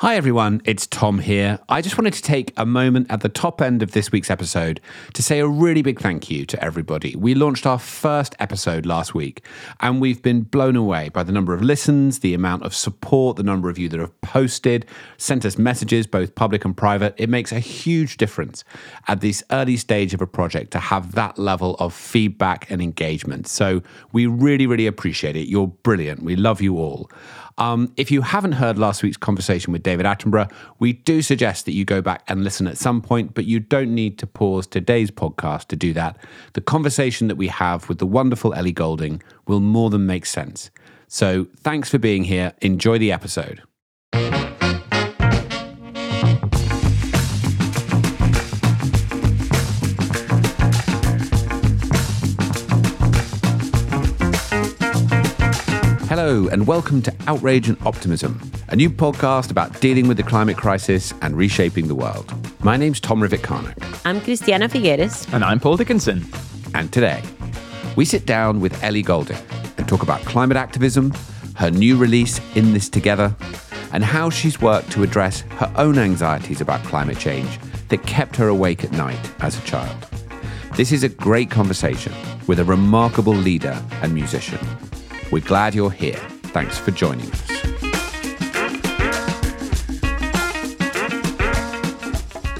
Hi, everyone. It's Tom here. I just wanted to take a moment at the top end of this week's episode to say a really big thank you to everybody. We launched our first episode last week, and we've been blown away by the number of listens, the amount of support, the number of you that have posted, sent us messages, both public and private. It makes a huge difference at this early stage of a project to have that level of feedback and engagement. So we really, really appreciate it. You're brilliant. We love you all. Um, if you haven't heard last week's conversation with David Attenborough, we do suggest that you go back and listen at some point, but you don't need to pause today's podcast to do that. The conversation that we have with the wonderful Ellie Goulding will more than make sense. So thanks for being here. Enjoy the episode. Hello, and welcome to Outrage and Optimism, a new podcast about dealing with the climate crisis and reshaping the world. My name's Tom Rivett Carnac, I'm Christiana Figueres. And I'm Paul Dickinson. and today we sit down with Ellie Goulding and talk about climate activism, her new release, In This Together, and how she's worked to address her own anxieties about climate change that kept her awake at night as a child. This is a great conversation with a remarkable leader and musician. We're glad you're here. Thanks for joining us.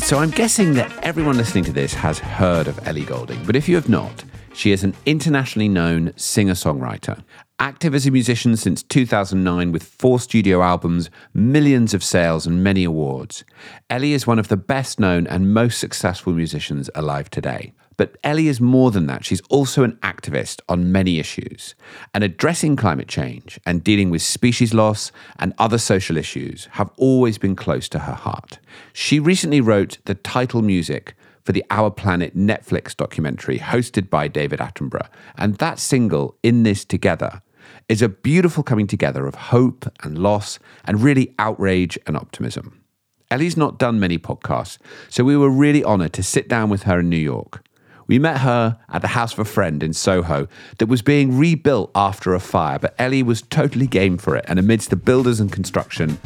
So I'm guessing that everyone listening to this has heard of Ellie Goulding, but if you have not, she is an internationally known singer-songwriter. Active as a musician since 2009 with four studio albums, millions of sales and many awards. Ellie is one of the best known and most successful musicians alive today. But Ellie is more than that. She's also an activist on many issues. And addressing climate change and dealing with species loss and other social issues have always been close to her heart. She recently wrote the title music for the Our Planet Netflix documentary hosted by David Attenborough. And that single, In This Together, is a beautiful coming together of hope and loss and really outrage and optimism. Ellie's not done many podcasts, so we were really honored to sit down with her in New York. We met her at the house of a friend in Soho that was being rebuilt after a fire, but Ellie was totally game for it. And amidst the builders and construction,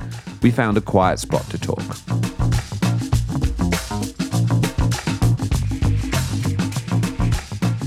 we found a quiet spot to talk.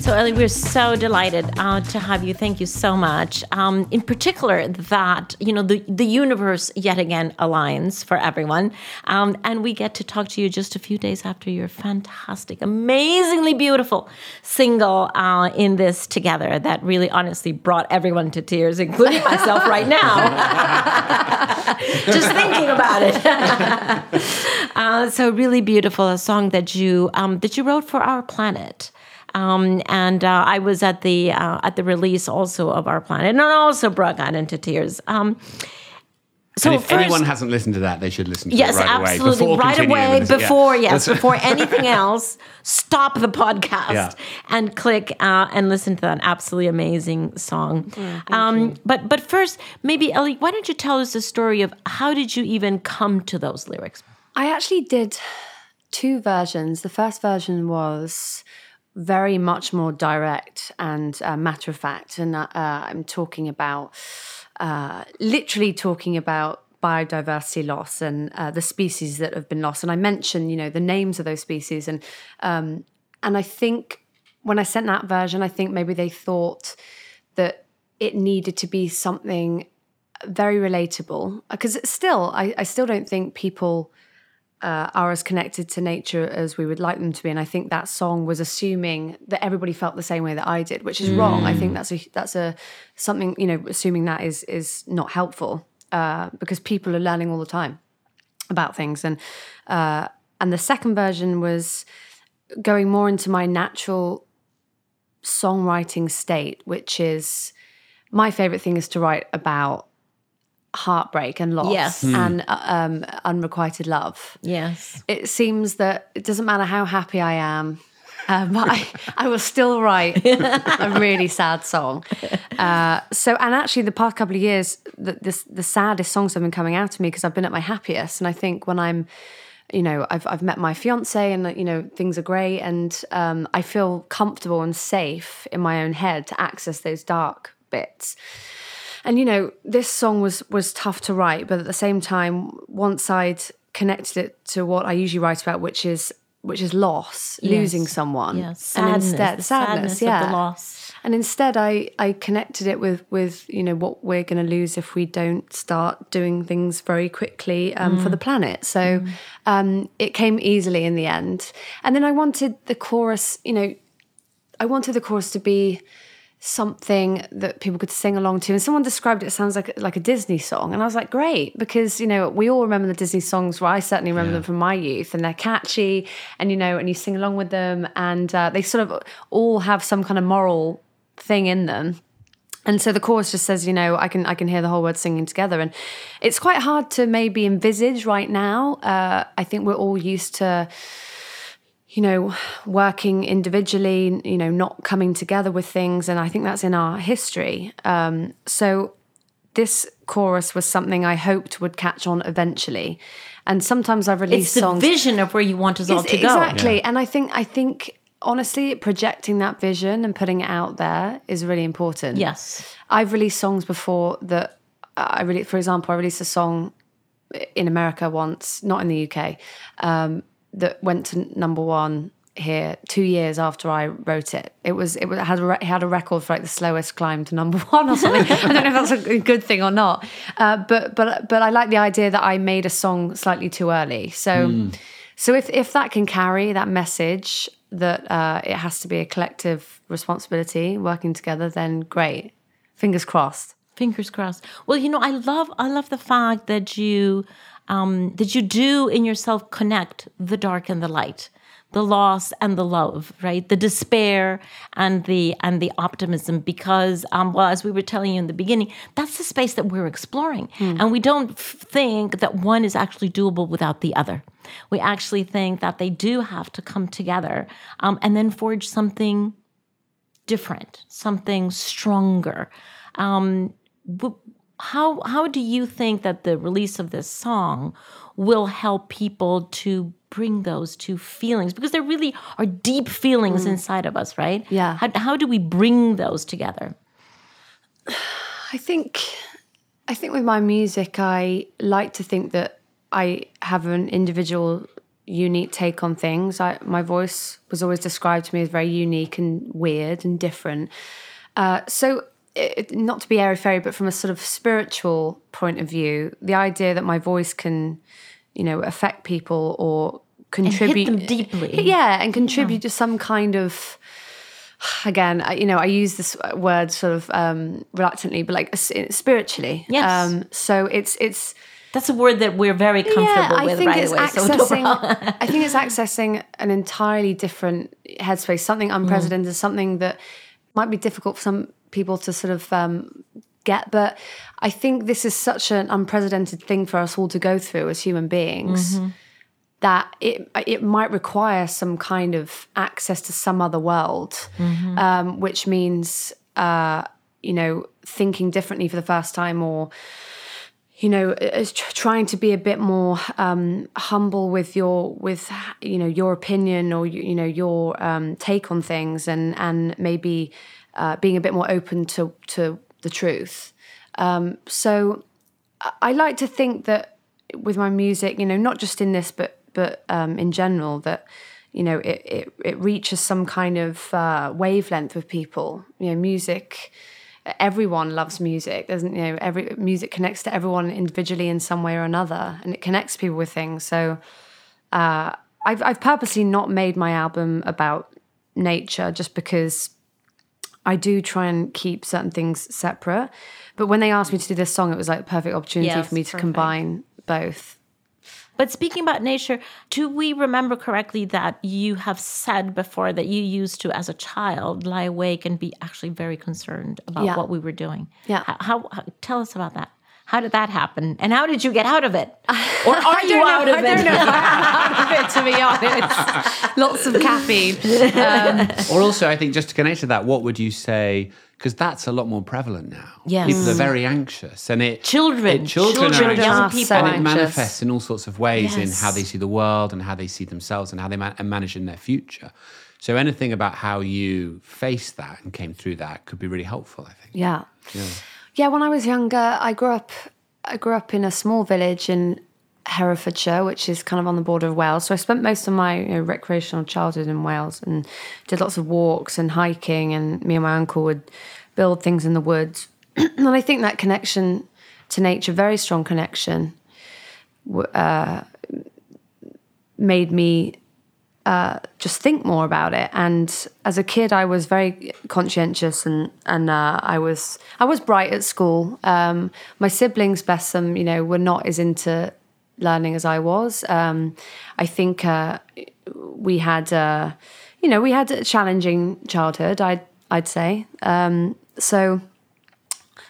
So, Ellie, we're so delighted uh, to have you. Thank you so much. Um, in particular, that you know the the universe yet again aligns for everyone, um, and we get to talk to you just a few days after your fantastic, amazingly beautiful single uh, in this together that really, honestly, brought everyone to tears, including myself right now. just thinking about it. uh, so, really beautiful, a song that you um, that you wrote for our planet. Um, and uh, I was at the uh, at the release also of Our Planet, and also brought God into tears. Um, so and if first, anyone hasn't listened to that, they should listen to yes, it right absolutely, away. Before right away with this. Yeah. before yes, before anything else, stop the podcast Yeah. and click uh, and listen to that absolutely amazing song. um, but but first, maybe Ellie, why don't you tell us the story of how did you even come to those lyrics? I actually did two versions. The first version was very much more direct and uh, matter of fact, and uh, I'm talking about uh, literally talking about biodiversity loss and uh, the species that have been lost. And I mentioned, you know, the names of those species, and um, and I think when I sent that version, I think maybe they thought that it needed to be something very relatable. Because still, I, I still don't think people uh, are as connected to nature as we would like them to be. And I think that song was assuming that everybody felt the same way that I did, which is wrong. I think that's a that's a something you know, assuming that is is not helpful uh, because people are learning all the time about things. And uh, and the second version was going more into my natural songwriting state, which is my favorite thing is to write about heartbreak and loss Yes. and uh, um, unrequited love Yes. it seems that it doesn't matter how happy I am, um, but I, I will still write a really sad song. Uh, so, and actually, the past couple of years, the, the, the saddest songs have been coming out to me because I've been at my happiest. And I think when I'm, you know, I've, I've met my fiance and, you know, things are great. And um, I feel comfortable and safe in my own head to access those dark bits. And you know, this song was was tough to write, but at the same time, once I'd connected it to what I usually write about, which is which is loss, losing someone, Yeah, sadness, the sadness of the loss. and instead I, I connected it with with you know what we're going to lose if we don't start doing things very quickly um, for the planet. So um, it came easily in the end. And then i wanted the chorus you know i wanted the chorus to be something that people could sing along to. And someone described it, it sounds like like a disney song. And i was like great because you know we all remember the disney songs well i certainly remember them from my youth and they're catchy and you know and you sing along with them and uh, they sort of all have some kind of moral thing in them. And so the chorus just says you know i can i can hear the whole word singing together. And it's quite hard to maybe envisage right now. Uh, i think we're all used to you know working individually you know not coming together with things and i think that's in our history um, so this chorus was something i hoped would catch on eventually and sometimes i've released It's the songs vision of where you want us all Ex- to go. Exactly. And I think I think honestly projecting that vision and putting it out there is really important. Yes. I've released songs before that I really for example, I released a song in America once, not in the UK, um, that went to number one here two years after I wrote it. It was it was- had a, re- it had a record for like the slowest climb to number one or something. I don't know if that's a good thing or not, uh, but but but I like the idea that I made a song slightly too early. So so if if that can carry that message that uh, it has to be a collective responsibility working together, then great. Fingers crossed. Fingers crossed. Well, you know, I love I love the fact that you um, that you do in yourself connect the dark and the light, the loss and the love, right? The despair and the and the optimism. Because, um, well, as we were telling you in the beginning, that's the space that we're exploring, and we don't think that one is actually doable without the other. We actually think that they do have to come together um, and then forge something different, something stronger. Um, how how do you think that the release of this song will help people to bring those two feelings because there really are deep feelings inside of us, right? Yeah. How, how do we bring those together? I think I think with my music I like to think that I have an individual unique take on things. I, my voice was always described to me as very unique and weird and different. Uh, so it, not to be airy fairy, but from a sort of spiritual point of view, the idea that my voice can, you know, affect people or contribute them deeply. yeah, and contribute to some kind of again, you know, I use this word sort of um, reluctantly, but like spiritually. Yes. Um, so it's it's That's a word that we're very comfortable yeah, with right it's away. So accessing. I think it's accessing an entirely different headspace, something Mm. unprecedented, something that might be difficult for some people to sort of um, get. But I think this is such an unprecedented thing for us all to go through as human beings. Mm-hmm. That it it might require some kind of access to some other world, Mm-hmm. um, which means uh, you know thinking differently for the first time, or you know is trying to be a bit more um, humble with your with you know your opinion or you, you know your um, take on things and and maybe uh, being a bit more open to to the truth. Um, so I- like to think that with my music you know not just in this but but um, in general that you know it, it it reaches some kind of uh, wavelength with people. You know music everyone loves music. Doesn't you know every music connects to everyone individually in some way or another and it connects people with things. So uh, I've, I've purposely not made my album about nature just because I do try and keep certain things separate but when they asked me to do this song it was like a perfect opportunity for me to perfect. combine both But speaking about nature, do we remember correctly that you have said before that you used to, as a child, lie awake and be actually very concerned about Yeah. what we were doing? Yeah. How, how- tell us about that. How did that happen? And how did you get out of it? Or are you out know, of I it? don't know I'm out of it to be honest lots of caffeine um, Or also, I think just to connect to that, what would you say? Because that's a lot more prevalent now. Yes. people are mm. very anxious, and it Children, it- children, children, are young people. and so it manifests in all sorts of ways in how they see the world and how they see themselves and how they man- and manage in their future. So anything about how you faced that and came through that could be really helpful. I think. Yeah. Yeah, when I was younger, I grew up. I grew up in a small village in Herefordshire, which is kind of on the border of Wales. So I spent most of my you know, recreational childhood in Wales and did lots of walks and hiking. And me and my uncle would build things in the woods. and I think that connection to nature, very strong connection, uh, made me uh, just think more about it. And as a kid, I was very conscientious and and uh, I was I was bright at school. Um, my siblings, bless them, you know, were not as into learning as I was. Um, I think uh, we had, uh, you know, we had a challenging childhood. I'd I'd say. Um, so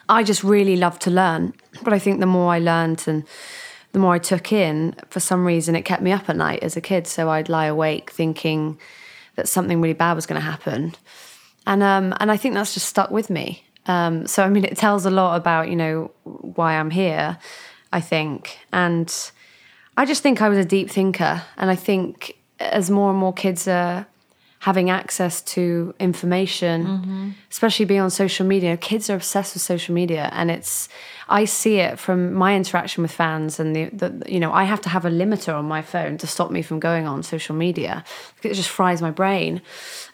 I just really loved to learn. But I think the more I learned and the more I took in, for some reason, it kept me up at night as a kid. So I'd lie awake thinking that something really bad was going to happen, and um, and I think that's just stuck with me. Um, so I mean, it tells a lot about you know why I'm here. I think, and I just think I was a deep thinker, and I think as more and more kids are having access to information, mm-hmm. especially being on social media. Kids are obsessed with social media, and it's I see it from my interaction with fans, and the, the you know I have to have a limiter on my phone to stop me from going on social media because it just fries my brain,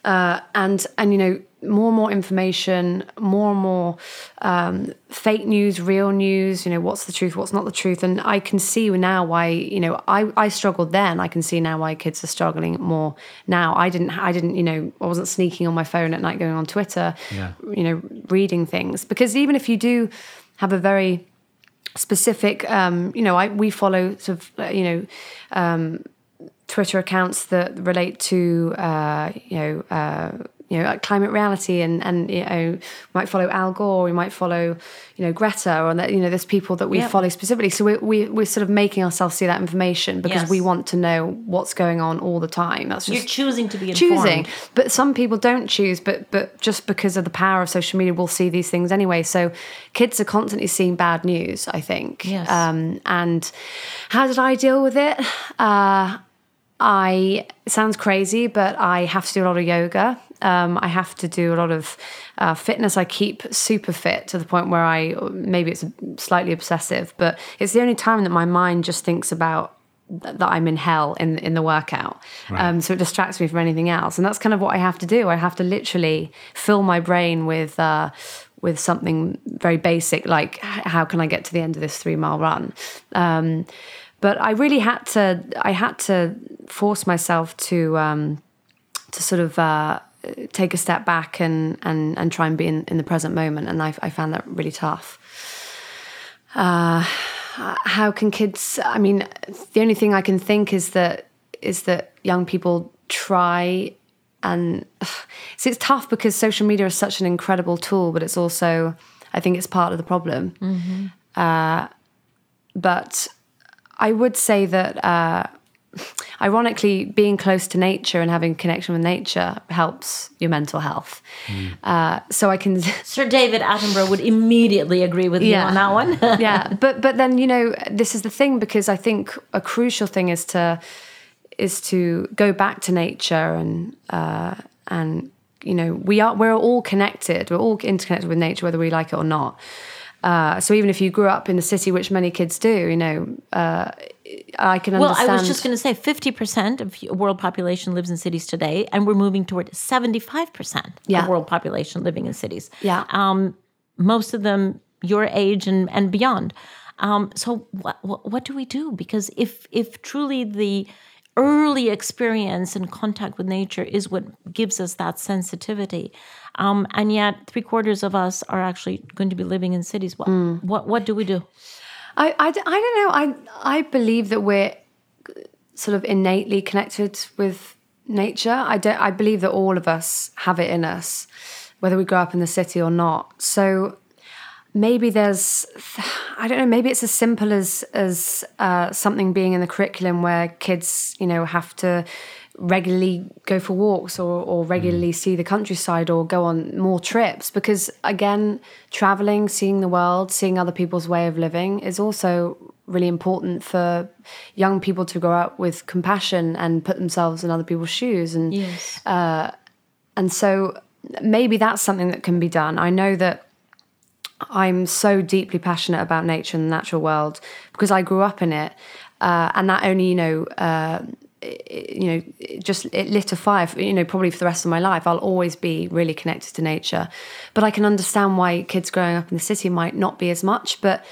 uh, and and you know more and more information, more and more um, fake news, real news, you know, what's the truth, what's not the truth. And I can see now why, you know, I, I struggled then. I can see now why kids are struggling more now. I didn't, I didn't, you know, I wasn't sneaking on my phone at night going on Twitter, yeah. you know, reading things. Because even if you do have a very specific, um, you know, I, we follow sort of, uh, you know, um, Twitter accounts that relate to, uh, you know, uh, you know, climate reality, and and you know, might follow Al Gore, we might follow, you know, Greta, or that you know, there's people that we follow specifically. So we we we're sort of making ourselves see that information because yes. we want to know what's going on all the time. That's just you're choosing to be informed. choosing. But some people don't choose, but but just because of the power of social media, we'll see these things anyway. So kids are constantly seeing bad news. I think. Yes. Um, and how did I deal with it? Uh, I sounds crazy, but I have to do a lot of yoga. Um, I have to do a lot of uh, fitness. I keep super fit to the point where I maybe it's slightly obsessive, but it's the only time that my mind just thinks about that I'm in hell in in the workout. Right. Um, so it distracts me from anything else, and that's kind of what I have to do. I have to literally fill my brain with. Uh, with something very basic like how can I get to the end of this three mile run? Um, but I really had to I had to force myself to um, to sort of uh, take a step back and and and try and be in, in the present moment, and I, I found that really tough. Uh, how can kids? I mean, the only thing I can think is that is that young people try and so it's tough because social media is such an incredible tool, but it's also I think it's part of the problem. Mm-hmm. Uh, but I would say that, uh, ironically, being close to nature and having connection with nature helps your mental health. Mm. Uh, so I can. Sir David Attenborough would immediately agree with yeah. you on that one. yeah, but but then you know this is the thing because I think a crucial thing is to is to go back to nature and uh, and you know we are we're all connected. We're all interconnected with nature, whether we like it or not. Uh, so even if you grew up in the city, which many kids do, you know, uh, I can understand. Well, I was just going to say, fifty percent of world population lives in cities today, and we're moving toward seventy-five percent yeah. of world population living in cities. Yeah, um, most of them your age and and beyond. Um, so what, what what do we do? Because if if truly the early experience and contact with nature is what gives us that sensitivity. Um, and yet, three quarters of us are actually going to be living in cities. What, mm. what, what do we do? I, I, I don't know. I, I believe that we're sort of innately connected with nature. I, don't, I believe that all of us have it in us, whether we grow up in the city or not. So maybe there's i don't know maybe it's as simple as as uh, something being in the curriculum where kids you know have to regularly go for walks or, or regularly mm. see the countryside or go on more trips because again traveling seeing the world seeing other people's way of living is also really important for young people to grow up with compassion and put themselves in other people's shoes and yes. uh, and so maybe that's something that can be done i know that I'm so deeply passionate about nature and the natural world because I grew up in it, uh, and that only you know. Uh, you know, it just it lit a fire. You know, probably for the rest of my life, I'll always be really connected to nature. But I can understand why kids growing up in the city might not be as much. But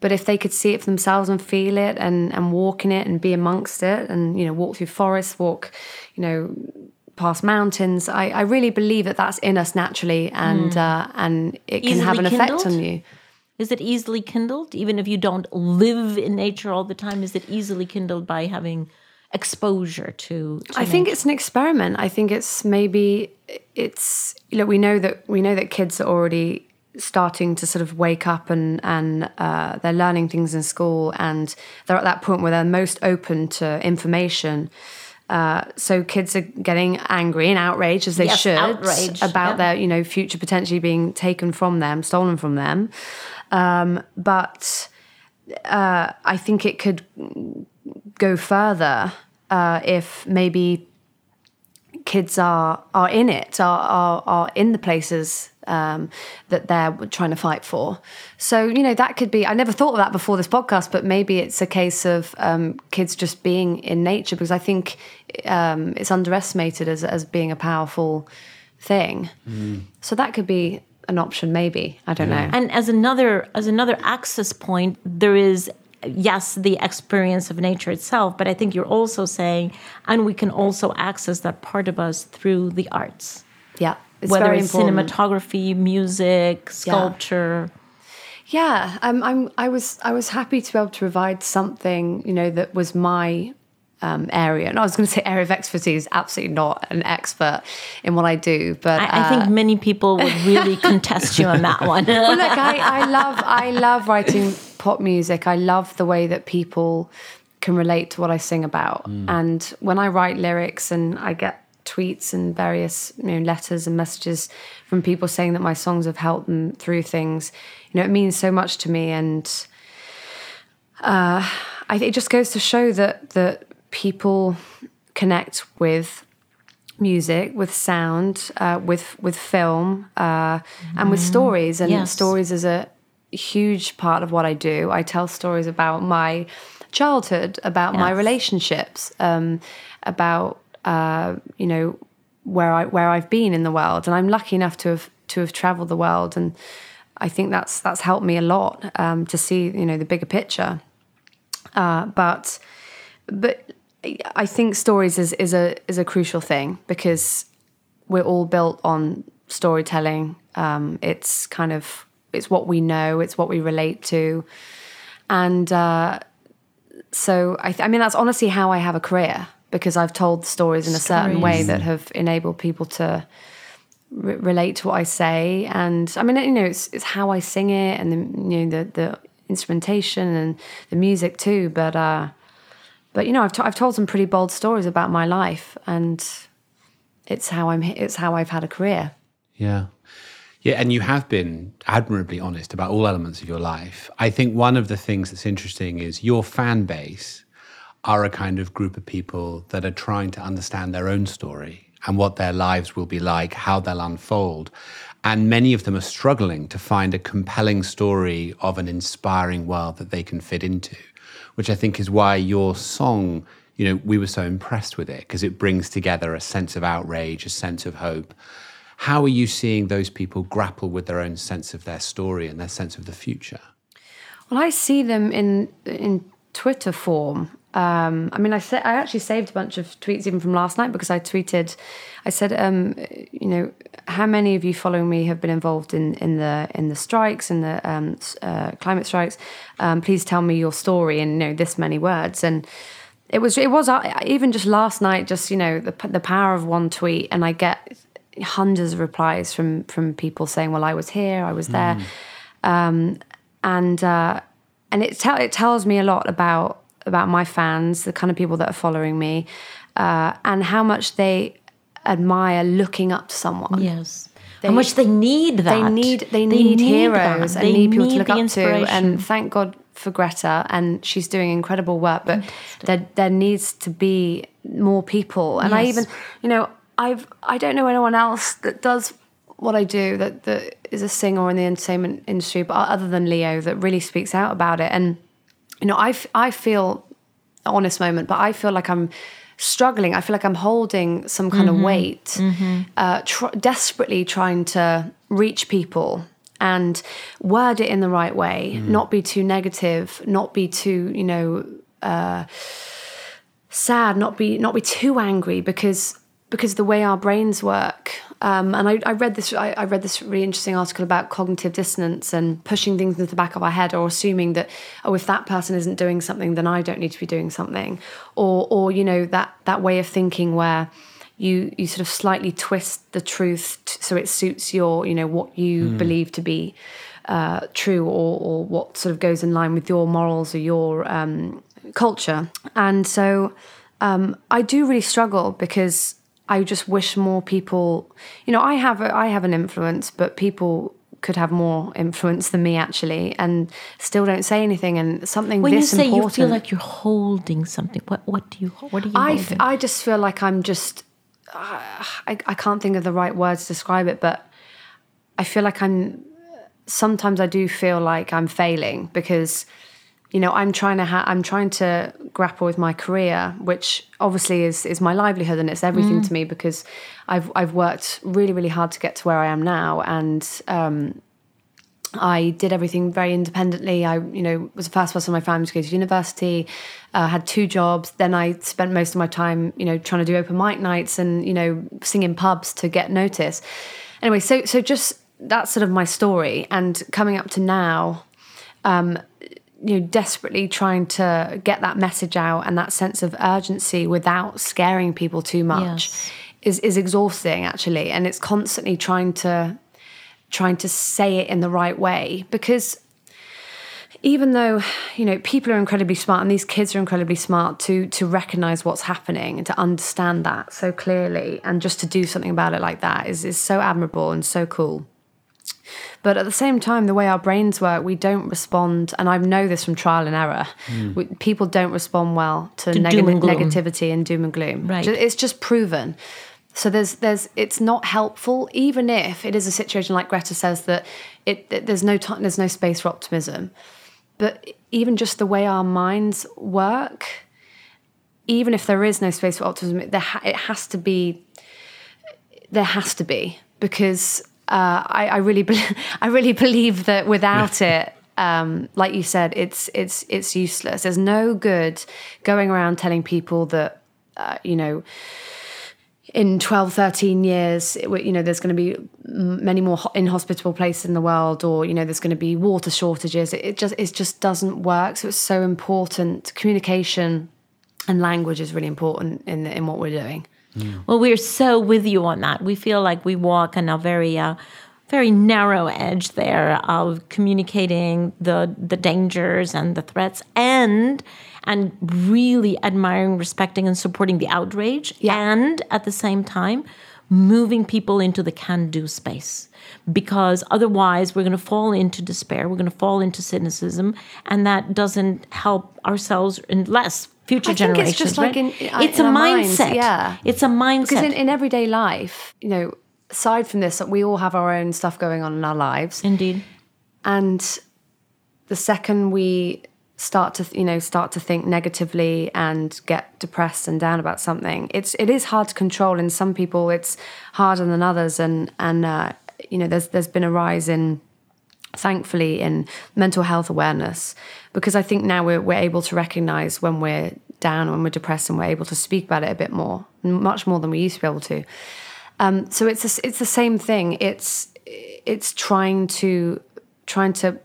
but if they could see it for themselves and feel it and and walk in it and be amongst it and you know walk through forests, walk, you know, past mountains, I, I really believe that that's in us naturally and mm. uh, and it can Easily have an kindled? effect on you. Is it easily kindled, even if you don't live in nature all the time? Is it easily kindled by having exposure to, to I think it's an experiment. I think it's maybe it's you know we know that we know that kids are already starting to sort of wake up and and uh, they're learning things in school and they're at that point where they're most open to information. Uh, so kids are getting angry and outraged as they Yes, should outraged, about yeah. their you know future potentially being taken from them, stolen from them. Um, but uh, I think it could go further uh, if maybe kids are are in it, are are, are in the places um, that they're trying to fight for. So you know that could be. I never thought of that before this podcast, but maybe it's a case of um, kids just being in nature because I think um, it's underestimated as as being a powerful thing. So that could be an option, maybe. I don't know. And as another as another access point, there is yes the experience of nature itself, but I think you're also saying, and we can also access that part of us through the arts, Yeah, it's whether very it's important. cinematography, music, sculpture. Yeah, um, I'm. I was. I was happy to be able to provide something, you know, that was my um, area. And I was going to say area of expertise. Absolutely not an expert in what I do, but I, I think many people would really contest you on that one. well, look, I, I love I love writing pop music. I love the way that people can relate to what I sing about. And when I write lyrics and I get tweets and various you know, letters and messages from people saying that my songs have helped them through things, you know, it means so much to me. And uh, I, it just goes to show that that people connect with music, with sound, uh, with with film, uh, and with stories. And Yes. stories is a huge part of what I do. I tell stories about my childhood, about my relationships, um, about uh, you know where I where I've been in the world, and I'm lucky enough to have to have traveled the world, and I think that's that's helped me a lot um, to see you know the bigger picture. Uh, but but I think stories is, is a is a crucial thing because we're all built on storytelling. Um, it's kind of it's what we know, it's what we relate to, and uh, so I, th- I mean that's honestly how I have a career because I've told stories in a certain way that have enabled people to re- relate to what I say, and I mean you know it's it's how I sing it and the you know the the instrumentation and the music too, but. uh but you know, I've, t- I've told some pretty bold stories about my life, and it's how I'm. It's how I've had a career. Yeah. Yeah, and you have been admirably honest about all elements of your life. I think one of the things that's interesting is your fan base are a kind of group of people that are trying to understand their own story and what their lives will be like, how they'll unfold. And many of them are struggling to find a compelling story of an inspiring world that they can fit into, which I think is why your song, you know, we were so impressed with it because it brings together a sense of outrage, a sense of hope. How are you seeing those people grapple with their own sense of their story and their sense of the future? Well, I see them in in Twitter form. Um, I mean, I sa- I actually saved a bunch of tweets even from last night because I tweeted, I said, um, you know, how many of you following me have been involved in in the in the strikes and the um, uh, climate strikes? Um, please tell me your story in you know this many words and. It was. It was uh, even just last night. Just you know, the the power of one tweet, and I get hundreds of replies from from people saying, "Well, I was here, I was there," um, and uh, and it tell it tells me a lot about about my fans, the kind of people that are following me, uh, and how much they admire looking up to someone. Yes. How much they need that. They need they need, heroes that. and They need people to look up to. And thank God for Greta, and she's doing incredible work. But there there needs to be more people. And I even, you know, I've I don't know anyone else that does what I do that that is a singer in the entertainment industry, but other than Leo, that really speaks out about it. And you know, I f- I feel honest moment, but I feel like I'm struggling. I feel like I'm holding some kind of weight, uh, tr- desperately trying to reach people and word it in the right way, not be too negative, not be too, you know, uh, sad, not be not be too angry because because the way our brains work. Um, and I, I read this. I, I read this really interesting article about cognitive dissonance and pushing things into the back of our head, or assuming that oh, if that person isn't doing something, then I don't need to be doing something, or or you know that that way of thinking where you you sort of slightly twist the truth t- so it suits your you know what you believe to be uh, true or or what sort of goes in line with your morals or your um, culture. And so um, I do really struggle because I just wish more people, you know, I have a, I have an influence, but people could have more influence than me actually, and still don't say anything. And something When you say important, you feel like you're holding something, what what do you what are you I, holding? just feel like I'm just uh, I, I can't think of the right words to describe it, but I feel like I'm sometimes I do feel like I'm failing because you know I'm trying to ha- I'm trying to grapple with my career, which obviously is is my livelihood and it's everything to me because I've I've worked really really hard to get to where I am now and. Um, I did everything very independently. I, you know, was the first person in my family to go to university. Uh, had two jobs. Then I spent most of my time, you know, trying to do open mic nights and you know, sing in pubs to get notice. Anyway, so so just that's sort of my story. And coming up to now, um, you know, desperately trying to get that message out and that sense of urgency without scaring people too much Yes. is is exhausting actually. And it's constantly trying to trying to say it in the right way because even though you know people are incredibly smart and these kids are incredibly smart to to recognize what's happening and to understand that so clearly and just to do something about it like that is is so admirable and so cool but at the same time the way our brains work we don't respond and i know this from trial and error. Hmm. We, people don't respond well to, To neg- and negativity and doom and gloom. Right. It's just proven. So there's there's it's not helpful even if it is a situation like Greta says that it, that there's no time there's no space for optimism. But even just the way our minds work even if there is no space for optimism there ha- it has to be there has to be because uh, I, I really be- I really believe that without it um, like you said it's it's it's useless. There's no good going around telling people that uh, you know in 12 13 years it, you know there's going to be many more inhospitable places in the world or you know there's going to be water shortages. It, it just it just doesn't work. So it's so important. Communication and language is really important in in what we're doing Well, we're so with you on that. We feel like we walk on a very, uh, very narrow edge there of communicating the the dangers and the threats, and and really admiring, respecting, and supporting the outrage, Yeah. and at the same time moving people into the can-do space. Because otherwise, we're going to fall into despair. We're going to fall into cynicism, and that doesn't help ourselves unless future I think it's generations. just like right? in- uh, it's in a our minds, mindset. yeah. It's a mindset. because in, in everyday life you know aside from this we all have our own stuff going on in our lives Indeed. and the second we start to you know start to think negatively and get depressed and down about something it's it is hard to control in some people it's harder than others and and uh, you know there's there's been a rise in thankfully in mental health awareness because I think now we're, we're able to recognize when we're down, when we're depressed, and we're able to speak about it a bit more, much more than we used to be able to. Um, so it's a, it's the same thing. It's it's trying to trying to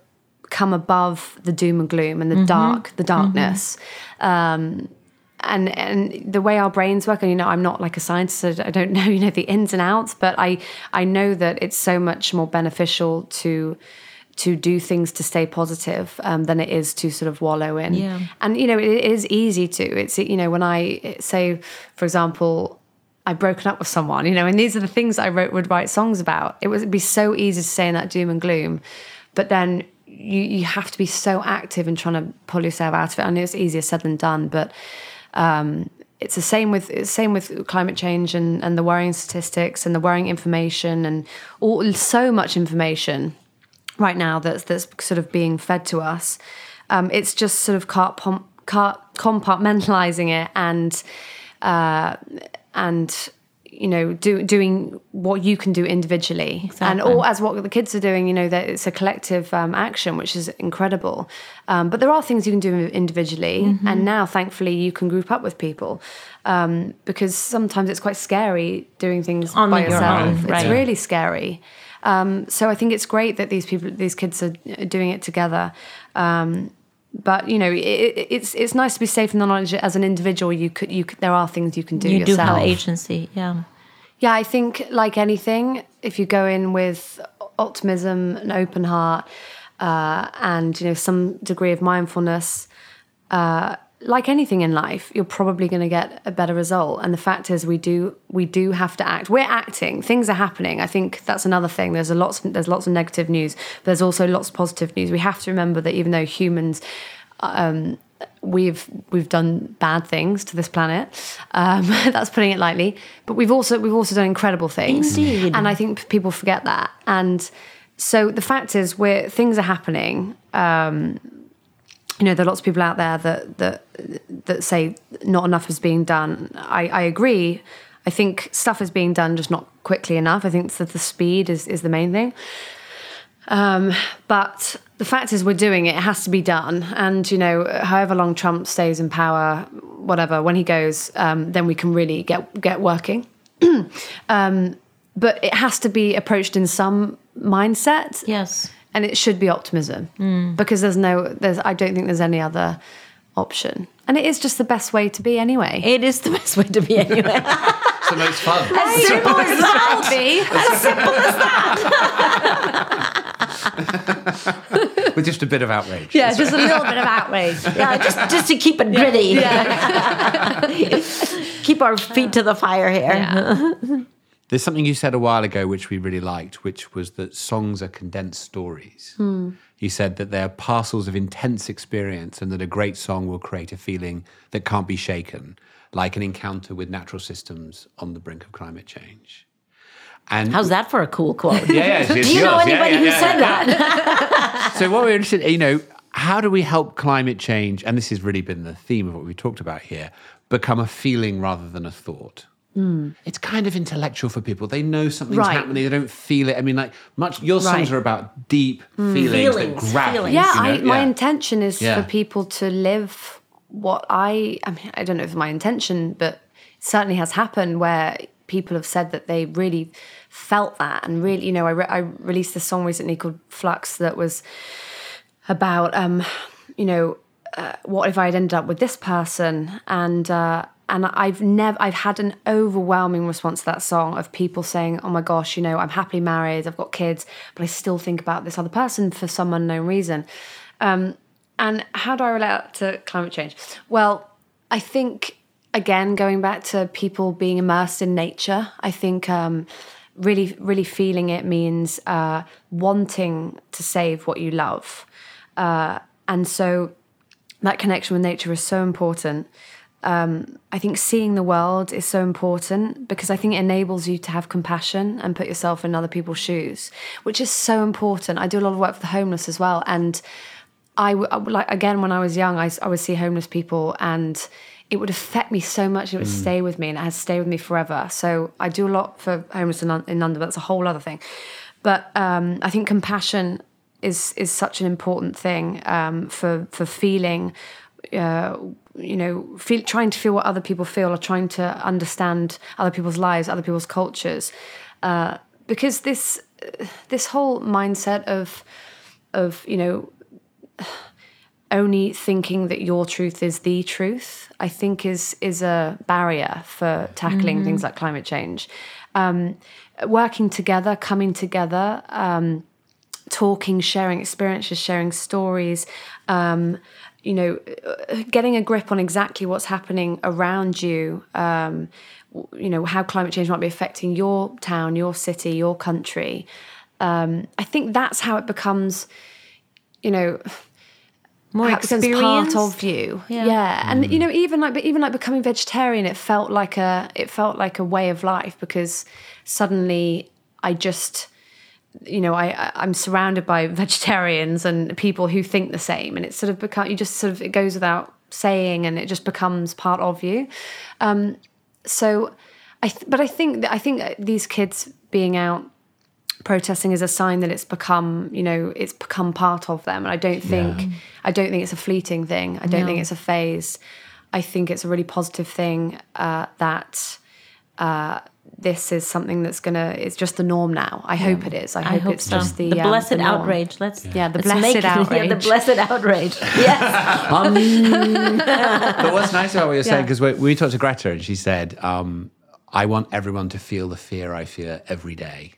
come above the doom and gloom and the dark, the darkness. Um, and and the way our brains work and you know i'm not like a scientist so i don't know you know the ins and outs but i i know that it's so much more beneficial to to do things to stay positive um, than it is to sort of wallow in. Yeah. and you know it is easy to it's you know when i say for example i've broken up with someone you know and these are the things i wrote would write songs about. It would be so easy to say in that doom and gloom but then you you have to be so active in trying to pull yourself out of it. I know it's easier said than done but Um, it's the same with it's same with climate change and, and the worrying statistics and the worrying information and all so much information right now that's that's sort of being fed to us. Um, it's just sort of compartmentalizing it and uh, and you know do, doing what you can do individually exactly. and all as what the kids are doing you know that it's a collective um, action which is incredible um, but there are things you can do individually mm-hmm. and now thankfully you can group up with people um, because sometimes it's quite scary doing things On by yourself own, right. it's really scary um, so I think it's great that these people these kids are doing it together um, but you know, it, it's it's nice to be safe in the knowledge that as an individual, you could you could, there are things you can do. You yourself. do have agency, yeah. Yeah, I think like anything, if you go in with optimism, an open heart, uh, and you know some degree of mindfulness, uh, like anything in life, you're probably going to get a better result. And the fact is, we do we do have to act. We're acting. Things are happening. I think that's another thing. There's a lots of, there's lots of negative news. But there's also lots of positive news. We have to remember that even though humans. Um, we've we've done bad things to this planet. Um, that's putting it lightly. But we've also we've also done incredible things. Indeed. And I think people forget that. And so the fact is, where things are happening. Um, you know, there are lots of people out there that that that say not enough is being done. I, I agree. I think stuff is being done, just not quickly enough. I think that the speed is is the main thing. Um, but the fact is, we're doing it. It has to be done. And you know, however long Trump stays in power, whatever, when he goes, um, then we can really get get working. um, but it has to be approached in some mindset. Yes and it should be optimism mm. because there's no there's I don't think there's any other option. And it is just the best way to be anyway. It is the best way to be anyway. it's the most fun. As simple as that. Be. As simple as that. With just a bit of outrage. Yeah, just a little bit of outrage. Yeah, just just to keep it gritty. Yeah. keep our feet to the fire here. Yeah. There's something you said a while ago which we really liked, which was that songs are condensed stories. Hmm. You said that they're parcels of intense experience and that a great song will create a feeling that can't be shaken, like an encounter with natural systems on the brink of climate change. And how's that for a cool quote? Yeah, yeah Do you know anybody yeah, yeah, who said that? so what we're interested, in, you know, how do we help climate change? And this has really been the theme of what we talked about here. Become a feeling rather than a thought. Mm. It's kind of intellectual for people. They know something's right. happening. They don't feel it. I mean, like much. Your songs right. are about deep mm. feelings, feelings, that grab. Feelings. Yeah, you know? I, my yeah. intention is yeah. for people to live what I. I mean, I don't know if my intention, but it certainly has happened where people have said that they really felt that and really, you know, I, re- I released a song recently called Flux that was about, um, you know, uh, what if I had ended up with this person and. Uh, and I've never I've had an overwhelming response to that song of people saying, "Oh my gosh, you know, I'm happily married, I've got kids, but I still think about this other person for some unknown reason." Um, and how do I relate to climate change? Well, I think again going back to people being immersed in nature, I think um, really really feeling it means uh, wanting to save what you love, uh, and so that connection with nature is so important um, I think seeing the world is so important because I think it enables you to have compassion and put yourself in other people's shoes, which is so important. I do a lot of work for the homeless as well, and I like again when I was young, I, I would see homeless people and it would affect me so much. It would mm. stay with me, and it has stayed with me forever. So I do a lot for homeless in, in London, but that's a whole other thing. But um, I think compassion is is such an important thing um, for for feeling uh, you know, feel, trying to feel what other people feel or trying to understand other people's lives, other people's cultures, uh, because this this whole mindset of of you know only thinking that your truth is the truth, I think is is a barrier for tackling mm-hmm. things like climate change. Um, working together, coming together. Um, talking, sharing experiences, sharing stories, um, you know, getting a grip on exactly what's happening around you, um, you know, how climate change might be affecting your town, your city, your country. Um, I think that's how it becomes, you know, More ha- becomes part of you. Yeah. Yeah, and you know, even like, but even like becoming vegetarian, it felt like a, it felt like a way of life because suddenly I just, you know, I I'm surrounded by vegetarians and people who think the same, and it sort of become you just sort of it goes without saying, and it just becomes part of you. Um, so, I th- but I think that I think these kids being out protesting is a sign that it's become you know it's become part of them. And i don't think i don't think it's a fleeting thing. I don't think it's a phase. I think it's a really positive thing uh, that uh, this is something that's gonna it's just the norm now i hope it is i hope, I hope it's so. just the the um, blessed the outrage. Let's Yeah, the let's blessed make it- Yeah, the blessed outrage. Yes. but what's nice about what you're saying, because we, we talked to Greta and she said, um, I want everyone to feel the fear I fear every day.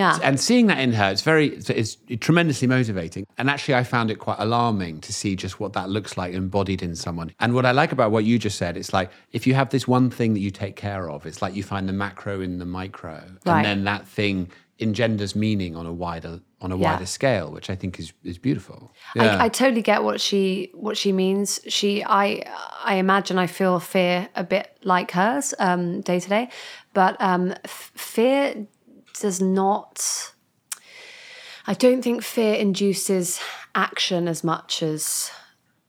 Yeah And seeing that in her, it's very, it's, tremendously motivating. And actually, I found it quite alarming to see just what that looks like embodied in someone. And what I like about what you just said, it's like if you have this one thing that you take care of, it's like you find the macro in the micro, Right. and then that thing engenders meaning on a wider on a Yeah. wider scale, which I think is is beautiful. I, I totally get what she what she means. She I I imagine I feel fear a bit like hers um, day to day, but um, f- fear does not. I don't think fear induces action as much as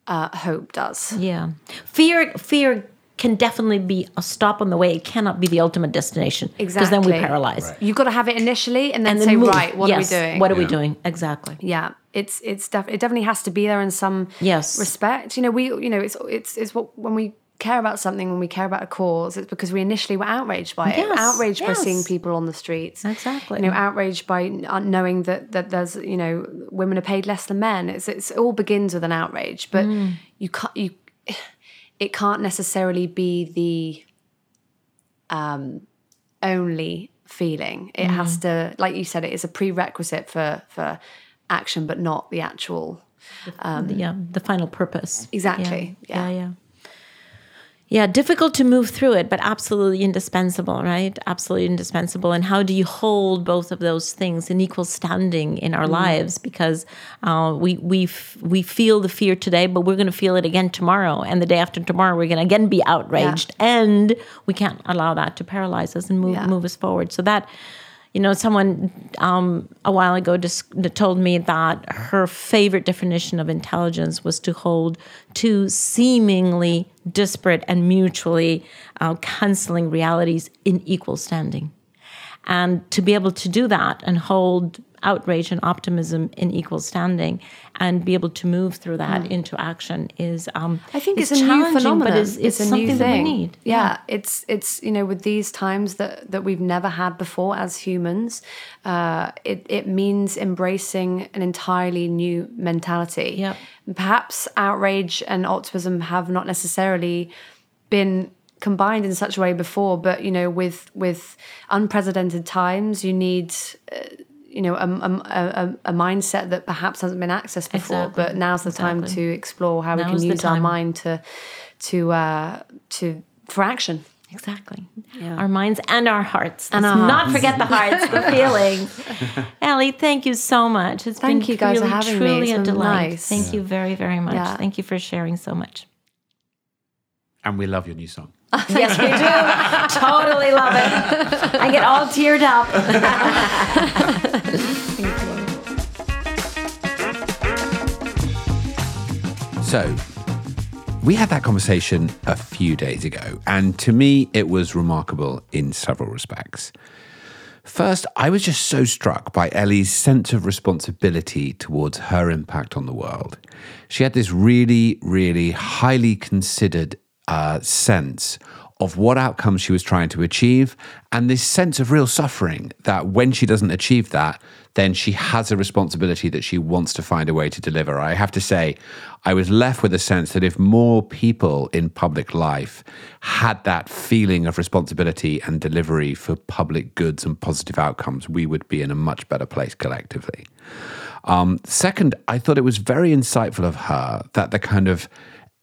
uh, hope does. Yeah. Fear fear can definitely be a stop on the way. It cannot be the ultimate destination. Exactly. Because then we Exactly. paralyze. You've got to have it initially, and then, And then say, move. right, what Yes, are we doing? What are we doing? Exactly. yeah it's it's def- it definitely has to be there in some Yes. respect you know we you know it's it's it's what when we care about something when we care about a cause it's because we initially were outraged by it Yes, outraged by seeing people on the streets Exactly. you know outraged by knowing that that there's you know women are paid less than men it's it's it all begins with an outrage but Mm. you can't you it can't necessarily be the um only feeling it Mm. has to like you said it is a prerequisite for for action but not the actual the, yeah, the final purpose. Exactly, Yeah. yeah. yeah. yeah. Yeah, difficult to move through it, but absolutely indispensable, right? Absolutely indispensable. And how do you hold both of those things in equal standing in our lives? Because uh, we we f- we feel the fear today, but we're going to feel it again tomorrow, and the day after tomorrow, we're going to again be outraged, and we can't allow that to paralyze us and move Yeah. move us forward. So that you know, someone um, a while ago just told me that her favorite definition of intelligence was to hold two seemingly disparate and mutually uh, canceling realities in equal standing. And to be able to do that and hold outrage and optimism in equal standing and be able to move through that into action is um I think is it's a new phenomenon. but it's, it's, a something new that we thing. need. Yeah, it's it's you know with these times that that we've never had before as humans, uh, it it means embracing an entirely new mentality. Yep. Perhaps outrage and optimism have not necessarily been combined in such a way before, but you know with with unprecedented times, you need. Uh, you know, a, a, a, a mindset that perhaps hasn't been accessed before, Exactly. but now's the time to explore how we can the use our mind to to uh to for action Exactly. Our minds and our hearts. And Let's our not hearts. forget the hearts, the feelings. Ellie, thank you so much. It's Thank been you guys for really, having me. truly It's a been delight. nice. Thank you very, very much. Yeah. Thank you for sharing so much. And we love your new song. yes, we do. totally love it. I get all teared up. So, we had that conversation a few days ago, and to me, it was remarkable in several respects. First, I was just so struck by Ellie's sense of responsibility towards her impact on the world. She had this really, really highly considered uh, sense of what outcomes she was trying to achieve, and this sense of real suffering that when she doesn't achieve that, then she has a responsibility that she wants to find a way to deliver. I have to say, I was left with a sense that if more people in public life had that feeling of responsibility and delivery for public goods and positive outcomes, we would be in a much better place collectively. Um, second, I thought it was very insightful of her that the kind of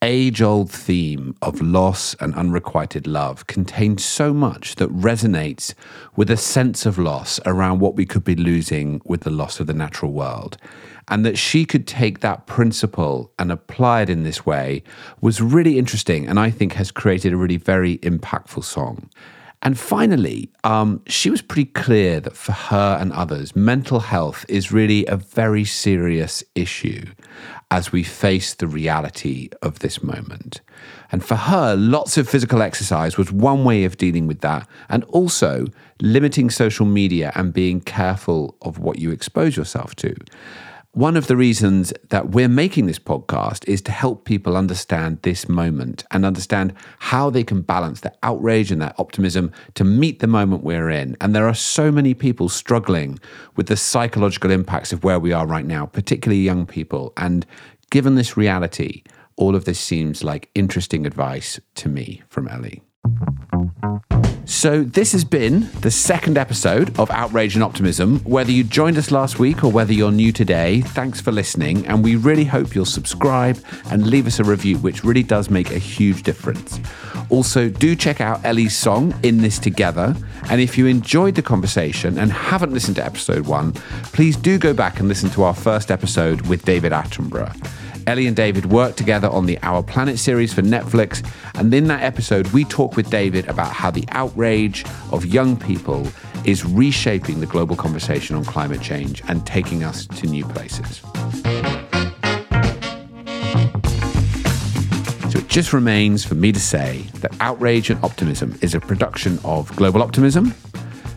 age old theme of loss and unrequited love contains so much that resonates with a sense of loss around what we could be losing with the loss of the natural world. and that she could take that principle and apply it in this way was really interesting and I think has created a really very impactful song. And finally, um, she was pretty clear that for her and others, mental health is really a very serious issue as we face the reality of this moment. And for her, lots of physical exercise was one way of dealing with that, and also limiting social media and being careful of what you expose yourself to. One of the reasons that we're making this podcast is to help people understand this moment and understand how they can balance their outrage and their optimism to meet the moment we're in. And there are so many people struggling with the psychological impacts of where we are right now, particularly young people. And given this reality, all of this seems like interesting advice to me from Ellie. So, this has been the second episode of Outrage and Optimism. Whether you joined us last week or whether you're new today, thanks for listening. And we really hope you'll subscribe and leave us a review, which really does make a huge difference. Also, do check out Ellie's song, In This Together. And if you enjoyed the conversation and haven't listened to episode one, please do go back and listen to our first episode with David Attenborough. Ellie and David worked together on the Our Planet series for Netflix, and in that episode, we talk with David about how the outrage of young people is reshaping the global conversation on climate change and taking us to new places. So it just remains for me to say that Outrage and Optimism is a production of Global Optimism.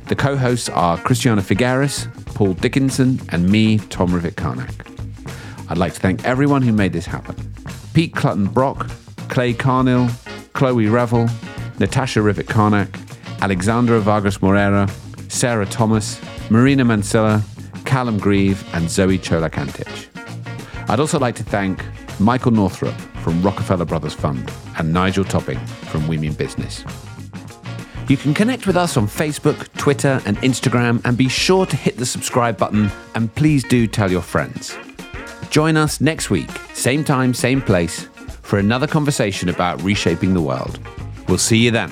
The co hosts are Christiana Figueres, Paul Dickinson, and me, Tom Rivett Carnac. I'd like to thank everyone who made this happen Pete Clutton Brock, Clay Carnell, Chloe Revel, Natasha Rivett Carnac, Alexandra Vargas Morera, Sarah Thomas, Marina Mansilla, Callum Grieve, and Zoe Cholak I'd also like to thank Michael Northrop from Rockefeller Brothers Fund and Nigel Topping from We Mean Business. You can connect with us on Facebook, Twitter, and Instagram, and be sure to hit the subscribe button and please do tell your friends. Join us next week, same time, same place, for another conversation about reshaping the world. We'll see you then.